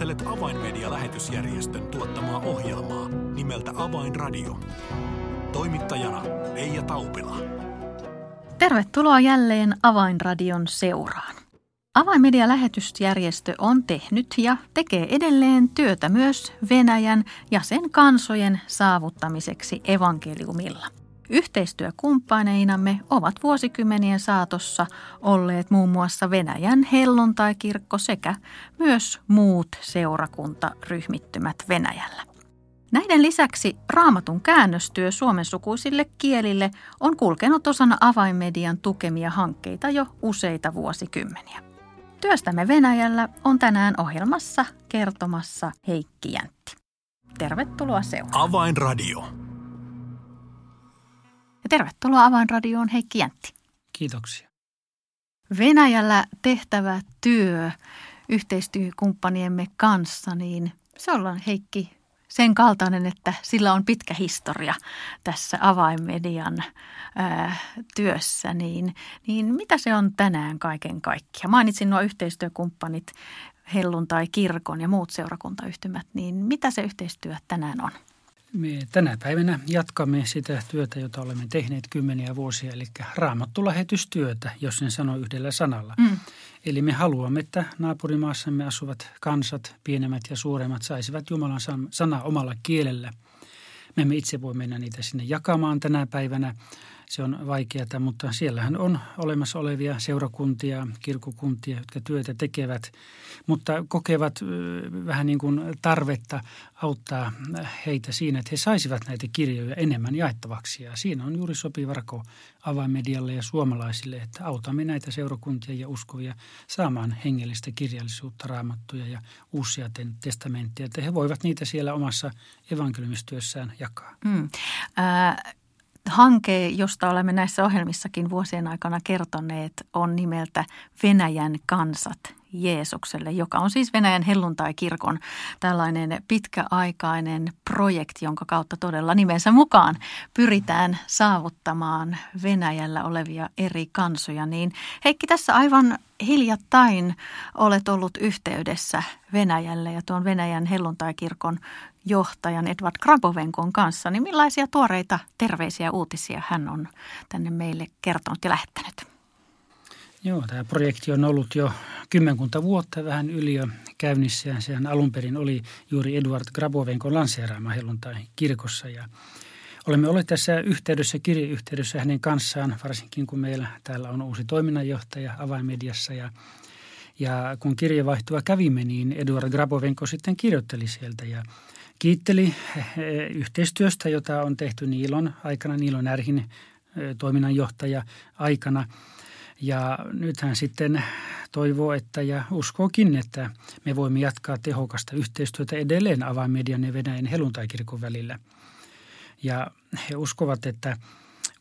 Kuuntelet Avainmedia-lähetysjärjestön tuottamaa ohjelmaa nimeltä Avainradio. Toimittajana Leija Taupila. Tervetuloa jälleen Avainradion seuraan. Avainmedia-lähetysjärjestö on tehnyt ja tekee edelleen työtä myös Venäjän ja sen kansojen saavuttamiseksi evankeliumilla. Yhteistyökumppaneinamme ovat vuosikymmenien saatossa olleet muun muassa Venäjän helluntaikirkko sekä myös muut seurakuntaryhmittymät Venäjällä. Näiden lisäksi raamatun käännöstyö suomen sukuisille kielille on kulkenut osana avainmedian tukemia hankkeita jo useita vuosikymmeniä. Työstämme Venäjällä on tänään ohjelmassa kertomassa Heikki Jäntti. Tervetuloa seuraan. Avainradio. Tervetuloa Avainradioon Heikki Jäntti. Kiitoksia. Venäjällä tehtävä työ yhteistyökumppaniemme kanssa, niin se ollaan Heikki sen kaltainen, että sillä on pitkä historia tässä avainmedian ää, työssä, niin, niin mitä se on tänään kaiken kaikkiaan? Mainitsin nuo yhteistyökumppanit, helluntai, kirkon ja muut seurakuntayhtymät, niin mitä se yhteistyö tänään on? Me tänä päivänä jatkamme sitä työtä, jota olemme tehneet kymmeniä vuosia, eli raamattulähetystyötä, jos sen sanoo yhdellä sanalla. Mm. Eli me haluamme, että naapurimaassamme asuvat kansat, pienemmät ja suuremmat, saisivat Jumalan sanaa omalla kielellä. Me emme itse voi mennä niitä sinne jakamaan tänä päivänä se on vaikeaa, mutta siellähän on olemassa olevia seurakuntia, kirkokuntia, jotka työtä tekevät, mutta kokevat vähän niin kuin tarvetta auttaa heitä siinä, että he saisivat näitä kirjoja enemmän jaettavaksi. Ja siinä on juuri sopiva rako avainmedialle ja suomalaisille, että autamme näitä seurakuntia ja uskovia saamaan hengellistä kirjallisuutta, raamattuja ja uusia testamentteja, että he voivat niitä siellä omassa evankeliumistyössään jakaa. Mm. Äh, hanke, josta olemme näissä ohjelmissakin vuosien aikana kertoneet, on nimeltä Venäjän kansat Jeesukselle, joka on siis Venäjän helluntai-kirkon tällainen pitkäaikainen projekti, jonka kautta todella nimensä mukaan pyritään saavuttamaan Venäjällä olevia eri kansoja. Niin Heikki, tässä aivan hiljattain olet ollut yhteydessä Venäjälle ja tuon Venäjän helluntai-kirkon johtajan Edward Krabovenkon kanssa, niin millaisia tuoreita terveisiä uutisia hän on tänne meille kertonut ja lähettänyt? Joo, tämä projekti on ollut jo kymmenkunta vuotta vähän yli jo käynnissä ja sehän alun perin oli juuri Eduard Grabovenkon lanseeraama helluntai kirkossa ja Olemme olleet tässä yhteydessä, kirjeyhteydessä hänen kanssaan, varsinkin kun meillä täällä on uusi toiminnanjohtaja avainmediassa ja ja kun kirjavaihtoa kävimme, niin Eduard Grabovenko sitten kirjoitteli sieltä ja kiitteli eh, yhteistyöstä, jota on tehty Niilon aikana, Niilon Ärhin eh, toiminnanjohtaja aikana. Ja nyt hän sitten toivoo, että ja uskookin, että me voimme jatkaa tehokasta yhteistyötä edelleen avainmedian ja Venäjän heluntaikirkon välillä. Ja he uskovat, että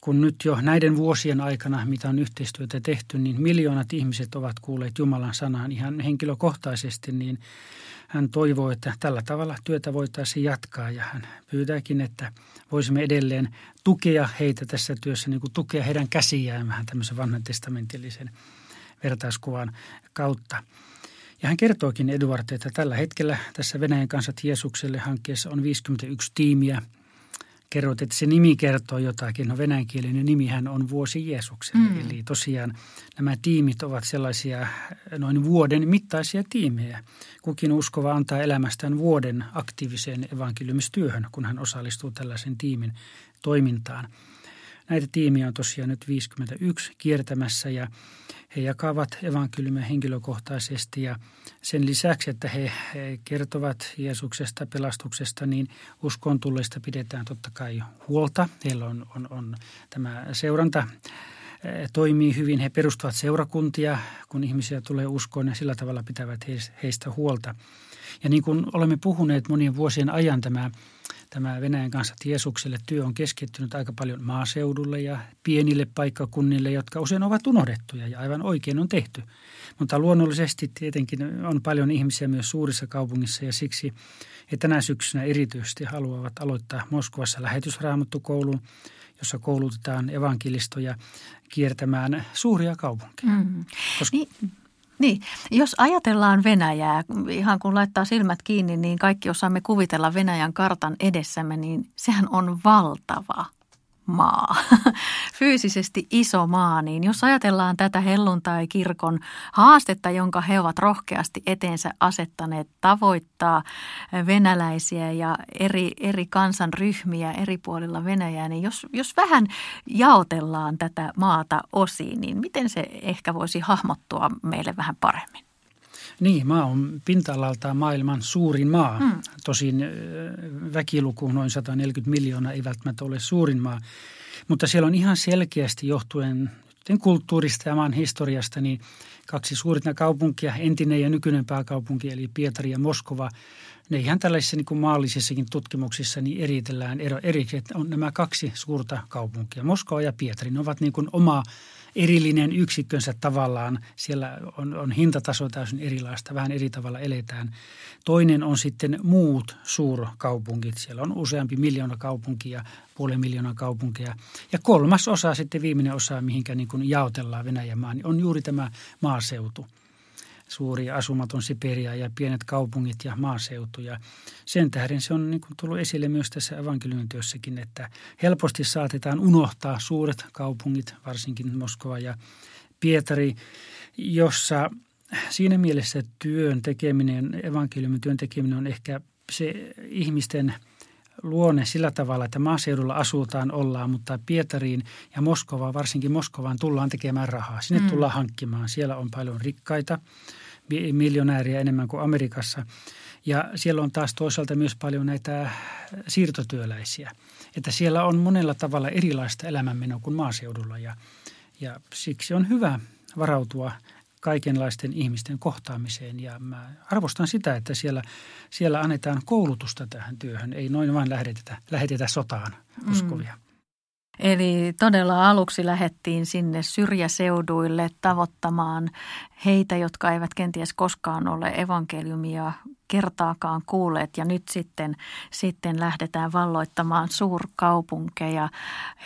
kun nyt jo näiden vuosien aikana, mitä on yhteistyötä tehty, niin miljoonat ihmiset ovat kuulleet Jumalan sanaan ihan henkilökohtaisesti, niin hän toivoo, että tällä tavalla työtä voitaisiin jatkaa ja hän pyytääkin, että voisimme edelleen tukea heitä tässä työssä, niin kuin tukea heidän käsiään vähän tämmöisen vanhan testamentillisen vertauskuvan kautta. Ja hän kertookin Eduard, että tällä hetkellä tässä Venäjän kanssa Jeesukselle hankkeessa on 51 tiimiä – kerroit, että se nimi kertoo jotakin. No venäjänkielinen nimihän on Vuosi Jeesukselle. Mm. Eli tosiaan nämä tiimit ovat sellaisia noin vuoden mittaisia tiimejä. Kukin uskova antaa elämästään vuoden aktiiviseen evankeliumistyöhön, kun hän osallistuu tällaisen tiimin toimintaan. Näitä tiimiä on tosiaan nyt 51 kiertämässä ja he jakavat evankeliumia henkilökohtaisesti ja sen lisäksi, että he, kertovat Jeesuksesta, pelastuksesta, niin uskon tulleista pidetään totta kai huolta. Heillä on, on, on tämä seuranta eh, toimii hyvin. He perustavat seurakuntia, kun ihmisiä tulee uskoon ja sillä tavalla pitävät heistä huolta. Ja niin kuin olemme puhuneet monien vuosien ajan, tämä tämä Venäjän kanssa Jeesukselle työ on keskittynyt aika paljon maaseudulle ja pienille paikkakunnille, jotka usein ovat unohdettuja ja aivan oikein on tehty. Mutta luonnollisesti tietenkin on paljon ihmisiä myös suurissa kaupungissa ja siksi he tänä syksynä erityisesti haluavat aloittaa Moskovassa lähetysraamattukoulun, jossa koulutetaan evankelistoja kiertämään suuria kaupunkeja. Mm. Koska, niin, Niin, jos ajatellaan Venäjää, ihan kun laittaa silmät kiinni, niin kaikki osaamme kuvitella Venäjän kartan edessämme, niin sehän on valtava maa, fyysisesti iso maa, niin jos ajatellaan tätä helluntai-kirkon haastetta, jonka he ovat rohkeasti eteensä asettaneet tavoittaa venäläisiä ja eri, eri kansanryhmiä eri puolilla Venäjää, niin jos, jos vähän jaotellaan tätä maata osiin, niin miten se ehkä voisi hahmottua meille vähän paremmin? Niin, maa on pinta-alaltaan maailman suurin maa. Mm. Tosin väkiluku noin 140 miljoonaa ei välttämättä ole suurin maa. Mutta siellä on ihan selkeästi johtuen kulttuurista ja maan historiasta niin kaksi suurinta kaupunkia, entinen ja nykyinen pääkaupunki eli Pietari ja Moskova. Ne ihan tällaisissa niin kuin maallisissakin tutkimuksissa niin eritellään ero, eri, että on nämä kaksi suurta kaupunkia. Moskova ja Pietari, ne ovat niin kuin oma erillinen yksikkönsä tavallaan. Siellä on, on hintataso täysin erilaista, vähän eri tavalla eletään. Toinen on sitten muut suurkaupungit. Siellä on useampi miljoona kaupunkia, puolen miljoonaa kaupunkia. Ja kolmas osa, sitten viimeinen osa, mihinkä niin kuin jaotellaan Venäjän maa, niin on juuri tämä maaseutu – suuri asumaton Siberia ja pienet kaupungit ja maaseutu. Ja sen tähden se on niin kuin tullut esille myös tässä evankeliumin työssäkin, että helposti saatetaan unohtaa suuret kaupungit, varsinkin Moskova ja Pietari, jossa siinä mielessä työn tekeminen, evankeliumin työn tekeminen on ehkä se ihmisten luonne sillä tavalla, että maaseudulla asutaan, ollaan, mutta Pietariin ja Moskovaan, varsinkin Moskovaan, tullaan tekemään rahaa. Sinne mm. tullaan hankkimaan. Siellä on paljon rikkaita miljonääriä enemmän kuin Amerikassa. Ja siellä on taas toisaalta myös paljon näitä siirtotyöläisiä. Että siellä on monella tavalla erilaista elämänmenoa kuin maaseudulla ja, ja siksi on hyvä varautua kaikenlaisten ihmisten kohtaamiseen. Ja mä arvostan sitä, että siellä, siellä annetaan koulutusta tähän työhön. Ei noin vain lähetetä, lähetetä sotaan uskovia. Mm. Eli todella aluksi lähettiin sinne syrjäseuduille tavoittamaan heitä, jotka eivät kenties koskaan ole evankeliumia kertaakaan kuulleet ja nyt sitten, sitten lähdetään valloittamaan suurkaupunkeja.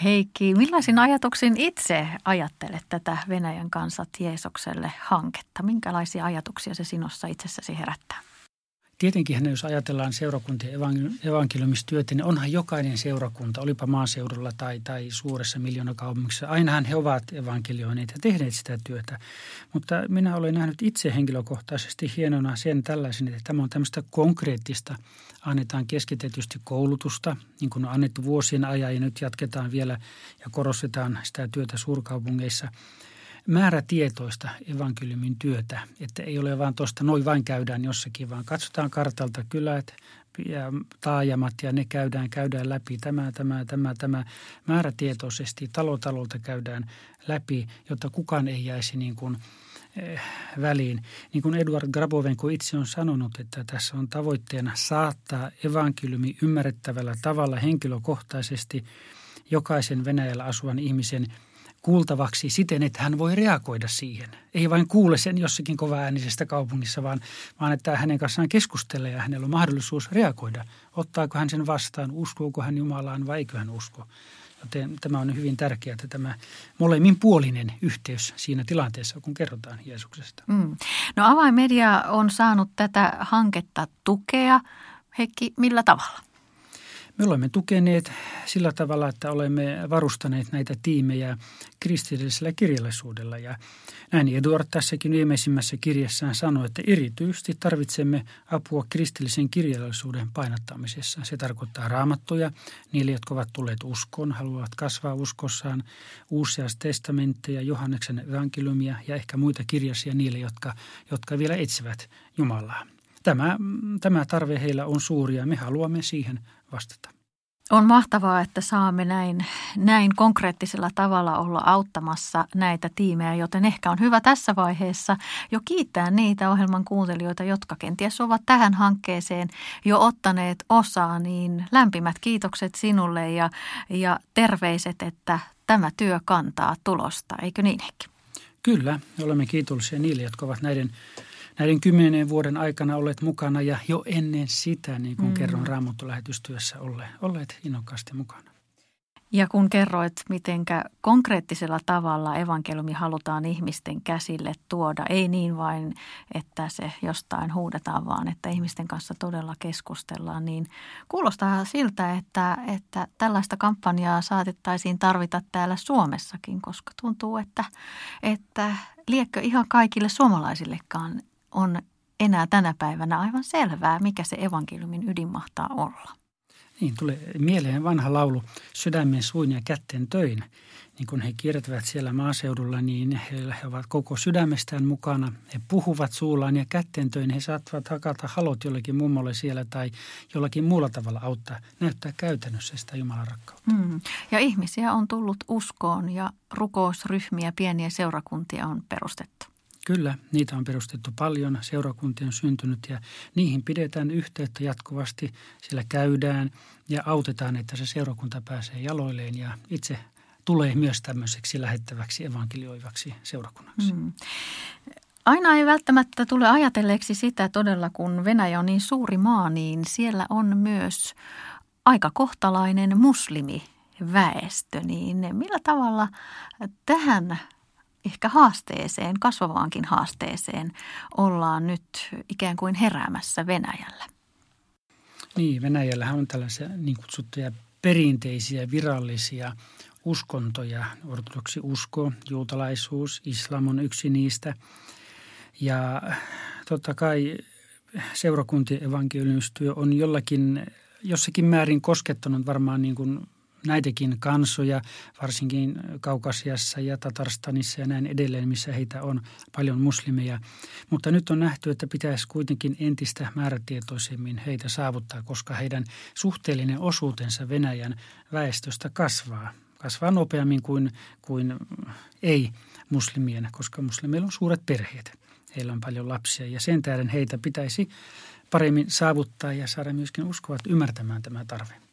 Heikki, millaisin ajatuksin itse ajattelet tätä Venäjän kansat Jeesukselle hanketta? Minkälaisia ajatuksia se sinussa itsessäsi herättää? Tietenkin jos ajatellaan seurakuntien evankeliumistyötä, niin onhan jokainen seurakunta, olipa maaseudulla tai, tai suuressa miljoonakaupungissa, ainahan he ovat evankelioineet ja tehneet sitä työtä. Mutta minä olen nähnyt itse henkilökohtaisesti hienona sen tällaisen, että tämä on tämmöistä konkreettista, annetaan keskitetysti koulutusta, niin kuin on annettu vuosien ajan ja nyt jatketaan vielä ja korostetaan sitä työtä suurkaupungeissa – määrätietoista evankeliumin työtä, että ei ole vaan tuosta noin vain käydään jossakin, vaan katsotaan kartalta kylät ja taajamat ja ne käydään, käydään läpi. Tämä, tämä, tämä, tämä määrätietoisesti talotalolta käydään läpi, jotta kukaan ei jäisi niin kuin eh, väliin. Niin kuin Eduard Grabovenko itse on sanonut, että tässä on tavoitteena saattaa evankeliumi ymmärrettävällä tavalla henkilökohtaisesti jokaisen Venäjällä asuvan ihmisen – kuultavaksi siten, että hän voi reagoida siihen. Ei vain kuule sen jossakin kovaäänisestä kaupungissa, vaan, vaan että hänen kanssaan keskustelee ja hänellä on mahdollisuus reagoida. Ottaako hän sen vastaan, uskooko hän Jumalaan vai eikö hän usko. Joten tämä on hyvin tärkeää, että tämä molemminpuolinen yhteys siinä tilanteessa, kun kerrotaan Jeesuksesta. Mm. No avaimedia on saanut tätä hanketta tukea. Heikki, millä tavalla? Me olemme tukeneet sillä tavalla, että olemme varustaneet näitä tiimejä kristillisellä kirjallisuudella. Ja näin Eduard tässäkin viimeisimmässä kirjassaan sanoi, että erityisesti tarvitsemme apua kristillisen kirjallisuuden painattamisessa. Se tarkoittaa raamattuja niille, jotka ovat tulleet uskoon, haluavat kasvaa uskossaan, uusia testamentteja, Johanneksen evankeliumia ja ehkä muita kirjasia niille, jotka, jotka vielä etsivät Jumalaa. Tämä, tämä tarve heillä on suuri ja me haluamme siihen vastata. On mahtavaa, että saamme näin, näin konkreettisella tavalla olla auttamassa näitä tiimejä, joten ehkä on hyvä tässä vaiheessa jo kiittää niitä ohjelman kuuntelijoita, jotka kenties ovat tähän hankkeeseen jo ottaneet osaa, niin lämpimät kiitokset sinulle ja, ja terveiset, että tämä työ kantaa tulosta, eikö niin Heikki? Kyllä, olemme kiitollisia niille, jotka ovat näiden näiden kymmenen vuoden aikana olleet mukana ja jo ennen sitä, niin kuin mm. kerron raamattulähetystyössä, olleet, olleet innokkaasti mukana. Ja kun kerroit, miten konkreettisella tavalla evankeliumi halutaan ihmisten käsille tuoda, ei niin vain, että se jostain huudetaan, vaan että ihmisten kanssa todella keskustellaan, niin kuulostaa siltä, että, että tällaista kampanjaa saatettaisiin tarvita täällä Suomessakin, koska tuntuu, että, että liekkö ihan kaikille suomalaisillekaan on enää tänä päivänä aivan selvää, mikä se evankeliumin ydin mahtaa olla. Niin, tulee mieleen vanha laulu Sydämen suin ja kätten töin. Niin kun he kiertävät siellä maaseudulla, niin he ovat koko sydämestään mukana. He puhuvat suullaan ja kätten töin. He saattavat hakata halot jollekin mummolle siellä tai jollakin muulla tavalla auttaa, näyttää käytännössä sitä Jumalan rakkautta. Mm. Ja ihmisiä on tullut uskoon ja rukousryhmiä, pieniä seurakuntia on perustettu. Kyllä, niitä on perustettu paljon, seurakuntia on syntynyt ja niihin pidetään yhteyttä jatkuvasti. Siellä käydään ja autetaan, että se seurakunta pääsee jaloilleen ja itse tulee myös tämmöiseksi lähettäväksi evankelioivaksi seurakunnaksi. Mm. Aina ei välttämättä tule ajatelleeksi sitä todella, kun Venäjä on niin suuri maa, niin siellä on myös aika kohtalainen muslimi väestö, niin millä tavalla tähän ehkä haasteeseen, kasvavaankin haasteeseen ollaan nyt ikään kuin heräämässä Venäjällä. Niin, Venäjällähän on tällaisia niin kutsuttuja perinteisiä virallisia uskontoja. Ortodoksi usko, juutalaisuus, islam on yksi niistä. Ja totta kai seurakuntien evankeliumistyö on jollakin, jossakin määrin koskettanut varmaan niin kuin näitäkin kansoja, varsinkin Kaukasiassa ja Tatarstanissa ja näin edelleen, missä heitä on paljon muslimeja. Mutta nyt on nähty, että pitäisi kuitenkin entistä määrätietoisemmin heitä saavuttaa, koska heidän suhteellinen osuutensa Venäjän väestöstä kasvaa. Kasvaa nopeammin kuin, kuin ei-muslimien, koska muslimeilla on suuret perheet. Heillä on paljon lapsia ja sen tähden heitä pitäisi paremmin saavuttaa ja saada myöskin uskovat ymmärtämään tämä tarve.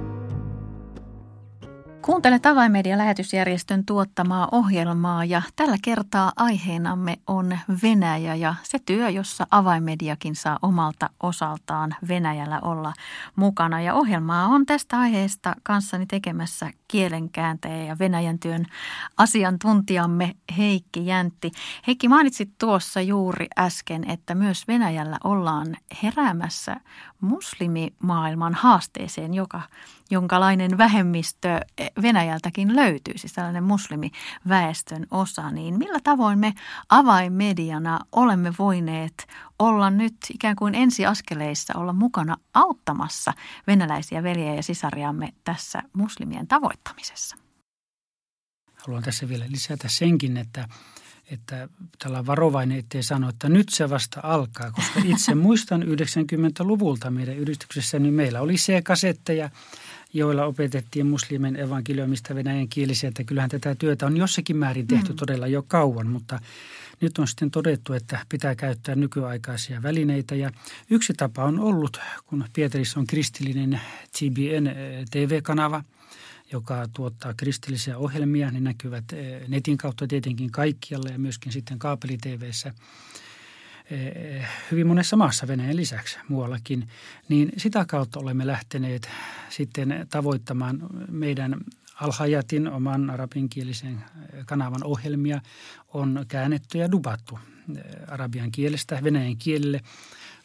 Kuuntelet Avainmedia lähetysjärjestön tuottamaa ohjelmaa ja tällä kertaa aiheenamme on Venäjä ja se työ, jossa Avainmediakin saa omalta osaltaan Venäjällä olla mukana. Ja ohjelmaa on tästä aiheesta kanssani tekemässä kielenkääntäjä ja Venäjän työn asiantuntijamme Heikki Jäntti. Heikki, mainitsit tuossa juuri äsken, että myös Venäjällä ollaan heräämässä muslimimaailman haasteeseen, joka, jonkalainen vähemmistö Venäjältäkin löytyy, siis tällainen muslimiväestön osa, niin millä tavoin me avainmediana olemme voineet olla nyt ikään kuin ensiaskeleissa olla mukana auttamassa venäläisiä veljiä ja sisariamme tässä muslimien tavoittamisessa? Haluan tässä vielä lisätä senkin, että että tällä varovainen, ettei sano, että nyt se vasta alkaa, koska itse muistan 90-luvulta meidän yrityksessä, niin meillä oli se kasetteja, joilla opetettiin muslimin evankeliumista venäjän kielisiä, että kyllähän tätä työtä on jossakin määrin tehty mm. todella jo kauan, mutta nyt on sitten todettu, että pitää käyttää nykyaikaisia välineitä ja yksi tapa on ollut, kun Pietarissa on kristillinen TBN eh, TV-kanava – joka tuottaa kristillisiä ohjelmia. Ne näkyvät eh, netin kautta tietenkin kaikkialla ja myöskin sitten kaapeli-TVssä eh, hyvin monessa maassa Venäjän lisäksi muuallakin, niin sitä kautta olemme lähteneet sitten tavoittamaan meidän Alhajatin oman arabinkielisen eh, kanavan ohjelmia on käännetty ja dubattu arabian kielestä venäjän kielelle –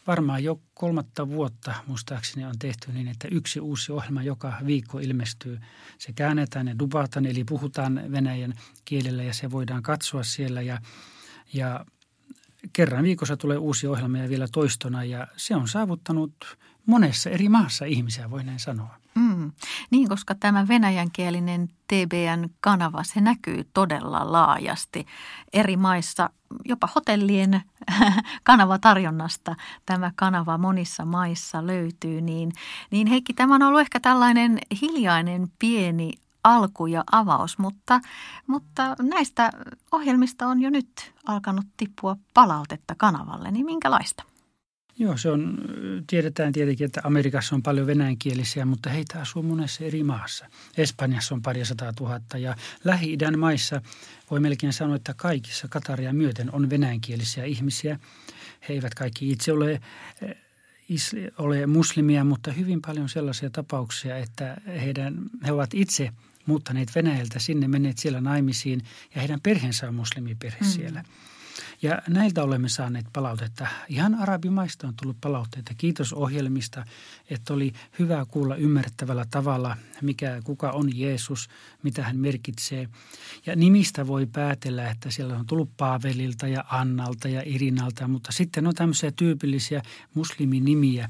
varmaan jo kolmatta vuotta muistaakseni on tehty niin, että yksi uusi ohjelma joka viikko ilmestyy. Se käännetään ja dubataan, eli puhutaan venäjän kielellä ja se voidaan katsoa siellä ja Ja kerran viikossa tulee uusi ohjelma ja vielä toistona ja se on saavuttanut monessa eri maassa ihmisiä, voi näin sanoa. Mm. Niin, koska tämä venäjänkielinen TBN-kanava, se näkyy todella laajasti eri maissa, jopa hotellien kanavatarjonnasta tämä kanava monissa maissa löytyy. Niin, niin Heikki, tämä on ollut ehkä tällainen hiljainen pieni alku ja avaus, mutta, mutta näistä ohjelmista on jo nyt alkanut tippua palautetta kanavalle, niin minkälaista? Joo, se on, tiedetään tietenkin, että Amerikassa on paljon venäjänkielisiä, mutta heitä asuu monessa eri maassa. Espanjassa on pari sataa tuhatta ja Lähi-idän maissa voi melkein sanoa, että kaikissa Kataria myöten on venäjänkielisiä ihmisiä. He eivät kaikki itse ole, ole muslimia, mutta hyvin paljon sellaisia tapauksia, että heidän, he ovat itse muuttaneet Venäjältä sinne, menneet siellä naimisiin ja heidän perheensä on muslimiperhe mm. siellä. Ja näiltä olemme saaneet palautetta. Ihan arabimaista on tullut palautteita. Kiitos ohjelmista, että oli hyvä kuulla ymmärrettävällä tavalla, mikä, kuka on Jeesus, mitä hän merkitsee. Ja nimistä voi päätellä, että siellä on tullut Paavelilta ja Annalta ja Irinalta, mutta sitten on tämmöisiä tyypillisiä musliminimiä,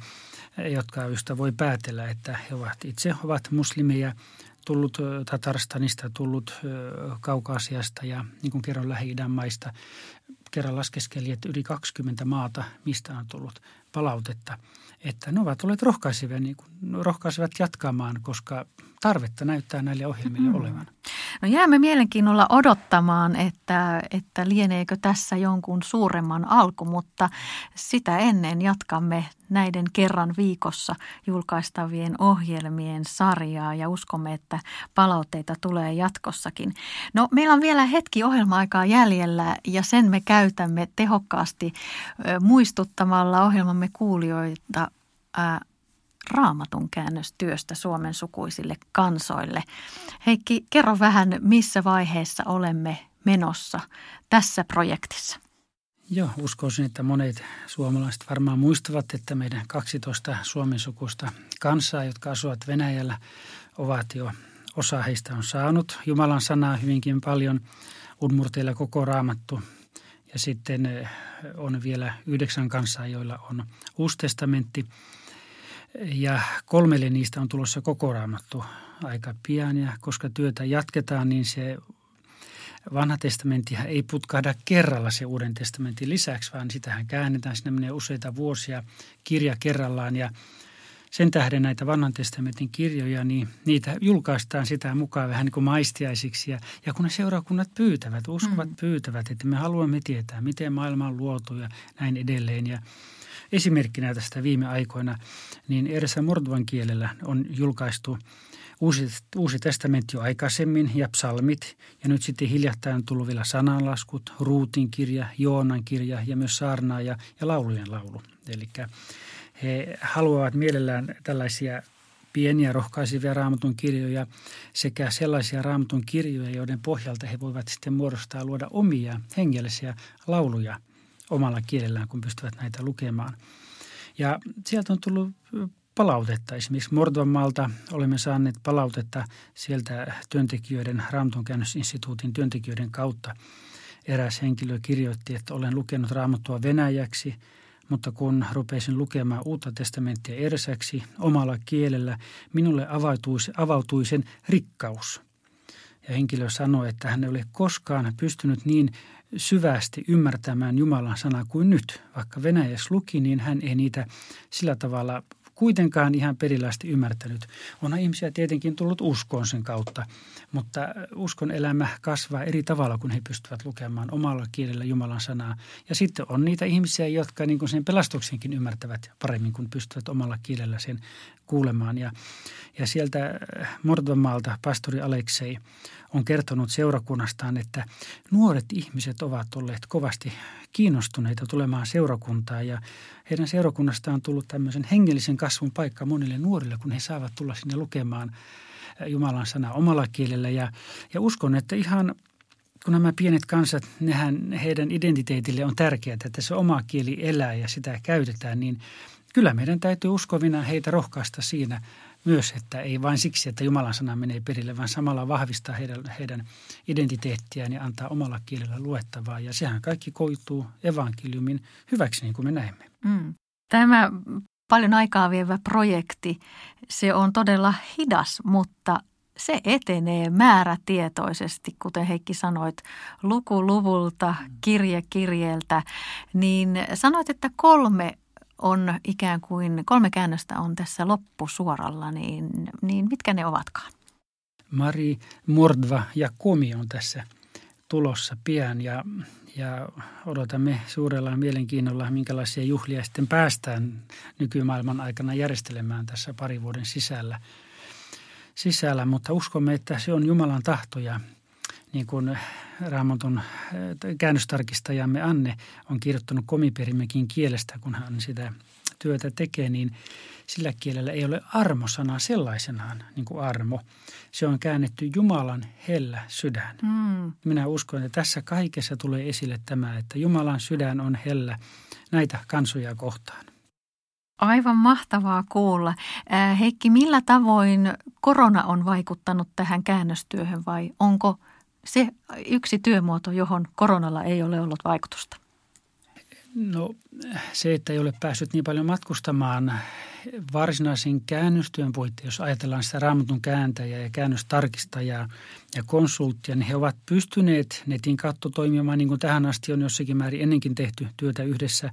jotka joista voi päätellä, että he ovat itse ovat muslimeja – tullut Tatarstanista, tullut Kaukaasiasta ja niin kuin kerron Lähi-idän maista. Kerran laskeskeli, että yli 20 maata, mistä on tullut palautetta, että ne ovat olleet rohkaisevia, niin kuin, rohkaisevat jatkamaan, koska tarvetta näyttää näille ohjelmille mm. olevan. No jäämme mielenkiinnolla odottamaan, että, että lieneekö tässä jonkun suuremman alku, mutta sitä ennen jatkamme näiden kerran viikossa julkaistavien ohjelmien sarjaa ja uskomme, että palautteita tulee jatkossakin. No meillä on vielä hetki ohjelma-aikaa jäljellä ja sen me käytämme tehokkaasti muistuttamalla ohjelmamme kuulijoita raamatun käännöstyöstä Suomen sukuisille kansoille. Heikki, kerro vähän, missä vaiheessa olemme menossa tässä projektissa. Joo, uskoisin, että monet suomalaiset varmaan muistavat, että meidän 12 suomen sukusta kansaa, jotka asuvat Venäjällä, ovat jo, osa heistä on saanut Jumalan sanaa hyvinkin paljon, Udmurteilla koko raamattu. Ja sitten eh, on vielä yhdeksän kansaa, joilla on uusi testamentti – ja kolmelle niistä on tulossa koko raamattu aika pian ja koska työtä jatketaan, niin se vanha testamentti ei putkahda kerralla se uuden testamentin lisäksi, vaan sitähän käännetään. Sinne menee useita vuosia kirja kerrallaan ja sen tähden näitä vanhan testamentin kirjoja, niin niitä julkaistaan sitä mukaan vähän niin kuin maistiaisiksi. Ja, ja kun ne seurakunnat pyytävät, uskovat mm. pyytävät, että me haluamme tietää, miten maailma on luotu ja näin edelleen. Ja Esimerkkinä tästä viime aikoina, niin edessä Mordvan kielellä on julkaistu Uusi, uusi testamentti jo aikaisemmin ja psalmit. Ja nyt sitten hiljattain on tullut vielä sananlaskut, Ruutin kirja, Joonan kirja ja myös saarnaa ja, ja laulujen laulu. Eli he haluavat mielellään tällaisia pieniä rohkaisivia raamatun kirjoja sekä sellaisia raamatun kirjoja, joiden pohjalta he voivat sitten muodostaa luoda omia hengellisiä lauluja omalla kielellään, kun pystyvät näitä lukemaan. Ja sieltä on tullut palautetta. Esimerkiksi Mordvanmaalta olemme saaneet palautetta sieltä työntekijöiden, Raamaton työntekijöiden kautta. Eräs henkilö kirjoitti, että olen lukenut raamattua venäjäksi, mutta kun rupesin lukemaan uutta testamenttia ersäksi omalla kielellä, minulle avautui, avautui sen rikkaus. Ja henkilö sanoi, että hän ei ole koskaan pystynyt niin syvästi ymmärtämään Jumalan sanaa kuin nyt. Vaikka Venäjässä luki, niin hän ei niitä sillä tavalla kuitenkaan ihan perilaasti ymmärtänyt. On ihmisiä tietenkin tullut uskoon sen kautta, mutta uskon elämä kasvaa eri tavalla, kun he pystyvät lukemaan omalla kielellä Jumalan sanaa. Ja sitten on niitä ihmisiä, jotka niin kuin sen pelastuksenkin ymmärtävät paremmin, kun pystyvät omalla kielellä sen kuulemaan. Ja, ja sieltä Mordvamaalta pastori Aleksei on kertonut seurakunnastaan, että nuoret ihmiset ovat olleet kovasti kiinnostuneita tulemaan seurakuntaan ja heidän seurakunnastaan on tullut tämmöisen hengellisen kasvun paikka monille nuorille, kun he saavat tulla sinne lukemaan Jumalan sanaa omalla kielellä ja, ja uskon, että ihan kun nämä pienet kansat, nehän heidän identiteetille on tärkeää, että se oma kieli elää ja sitä käytetään, niin kyllä meidän täytyy uskovina heitä rohkaista siinä – myös, että ei vain siksi, että Jumalan sana menee perille, vaan samalla vahvistaa heidän, heidän identiteettiään ja antaa omalla kielellä luettavaa. Ja sehän kaikki koituu evankeliumin hyväksi, niin kuin me näemme. Mm. Tämä paljon aikaa vievä projekti, se on todella hidas, mutta se etenee määrätietoisesti, kuten Heikki sanoit, luku luvulta, kirje kirjeeltä, niin sanoit, että kolme on ikään kuin, kolme käännöstä on tässä loppusuoralla, niin, niin mitkä ne ovatkaan? Mari, Mordva ja Komi on tässä tulossa pian ja, ja odotamme suurella mielenkiinnolla, minkälaisia juhlia sitten päästään nykymaailman aikana järjestelemään tässä pari vuoden sisällä. sisällä. Mutta uskomme, että se on Jumalan tahto ja niin kuin Raamatun äh, käännöstarkistajamme Anne on kirjoittanut komiperimekin kielestä, kun hän sitä työtä tekee, niin sillä kielellä ei ole armosana sellaisenaan, niin kuin armo. Se on käännetty Jumalan hellä sydän. Mm. Minä uskon, että tässä kaikessa tulee esille tämä, että Jumalan sydän on hellä näitä kansoja kohtaan. Aivan mahtavaa kuulla. Äh, Heikki, millä tavoin korona on vaikuttanut tähän käännöstyöhön vai onko – se yksi työmuoto, johon koronalla ei ole ollut vaikutusta? No se, että ei ole päässyt niin paljon matkustamaan varsinaisen käännöstyön puitteissa, jos ajatellaan sitä raamatun kääntäjää ja käännöstarkistajaa ja konsulttia, niin he ovat pystyneet netin kautta toimimaan niin kuin tähän asti on jossakin määrin ennenkin tehty työtä yhdessä.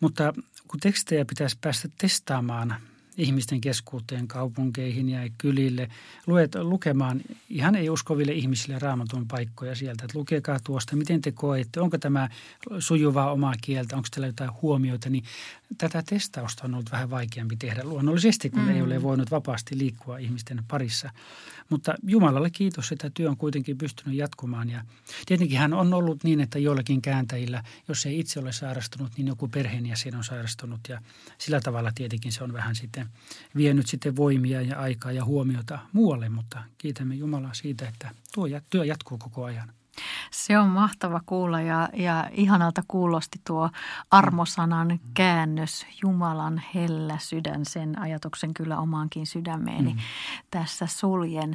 Mutta kun tekstejä pitäisi päästä testaamaan – ihmisten keskuuteen, kaupunkeihin ja kylille, luet, lukemaan ihan ei-uskoville ihmisille raamatun paikkoja sieltä, että lukekaa tuosta, miten te koette, onko tämä sujuvaa omaa kieltä, onko teillä jotain huomioita, niin tätä testausta on ollut vähän vaikeampi tehdä luonnollisesti, kun mm. ei ole voinut vapaasti liikkua ihmisten parissa. Mutta Jumalalle kiitos, että työ on kuitenkin pystynyt jatkumaan. Ja tietenkin hän on ollut niin, että joillakin kääntäjillä, jos ei itse ole sairastunut, niin joku perheenjäsen on sairastunut. Ja sillä tavalla tietenkin se on vähän sitten vienyt sitten voimia ja aikaa ja huomiota muualle. Mutta kiitämme Jumalaa siitä, että tuo työ jatkuu koko ajan. Se on mahtava kuulla ja, ja ihanalta kuulosti tuo armosanan käännös, Jumalan hellä sydän, sen ajatuksen kyllä omaankin sydämeeni mm. tässä suljen.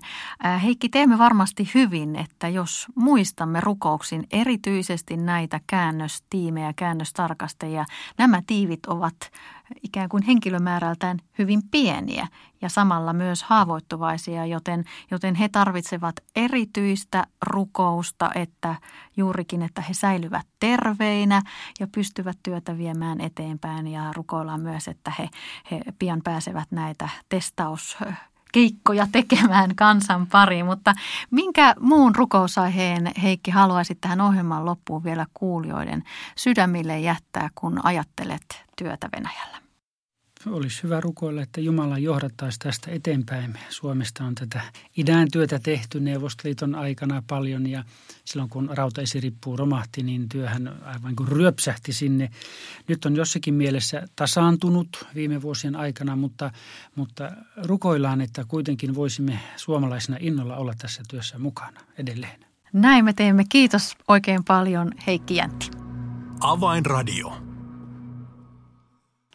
Heikki, teemme varmasti hyvin, että jos muistamme rukouksin erityisesti näitä käännöstiimejä, käännöstarkastajia, nämä tiivit ovat ikään kuin henkilömäärältään hyvin pieniä ja samalla myös haavoittuvaisia, joten, joten he tarvitsevat erityistä rukousta, että juurikin, että he säilyvät terveinä ja pystyvät työtä viemään eteenpäin. Ja rukoillaan myös, että he, he pian pääsevät näitä testaus keikkoja tekemään kansan pariin, mutta minkä muun rukousaiheen Heikki haluaisit tähän ohjelman loppuun vielä kuulijoiden sydämille jättää, kun ajattelet työtä Venäjällä? Olisi hyvä rukoilla, että Jumala johdattaisi tästä eteenpäin. Suomesta on tätä idän työtä tehty Neuvostoliiton aikana paljon ja silloin kun rautaesirippu romahti, niin työhän aivan kuin ryöpsähti sinne. Nyt on jossakin mielessä tasaantunut viime vuosien aikana, mutta, mutta rukoillaan, että kuitenkin voisimme suomalaisina innolla olla tässä työssä mukana edelleen. Näin me teemme. Kiitos oikein paljon Heikki Jäntti. Avainradio.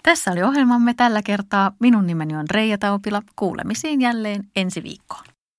Tässä oli ohjelmamme tällä kertaa. Minun nimeni on Reija Taupila. Kuulemisiin jälleen ensi viikkoon.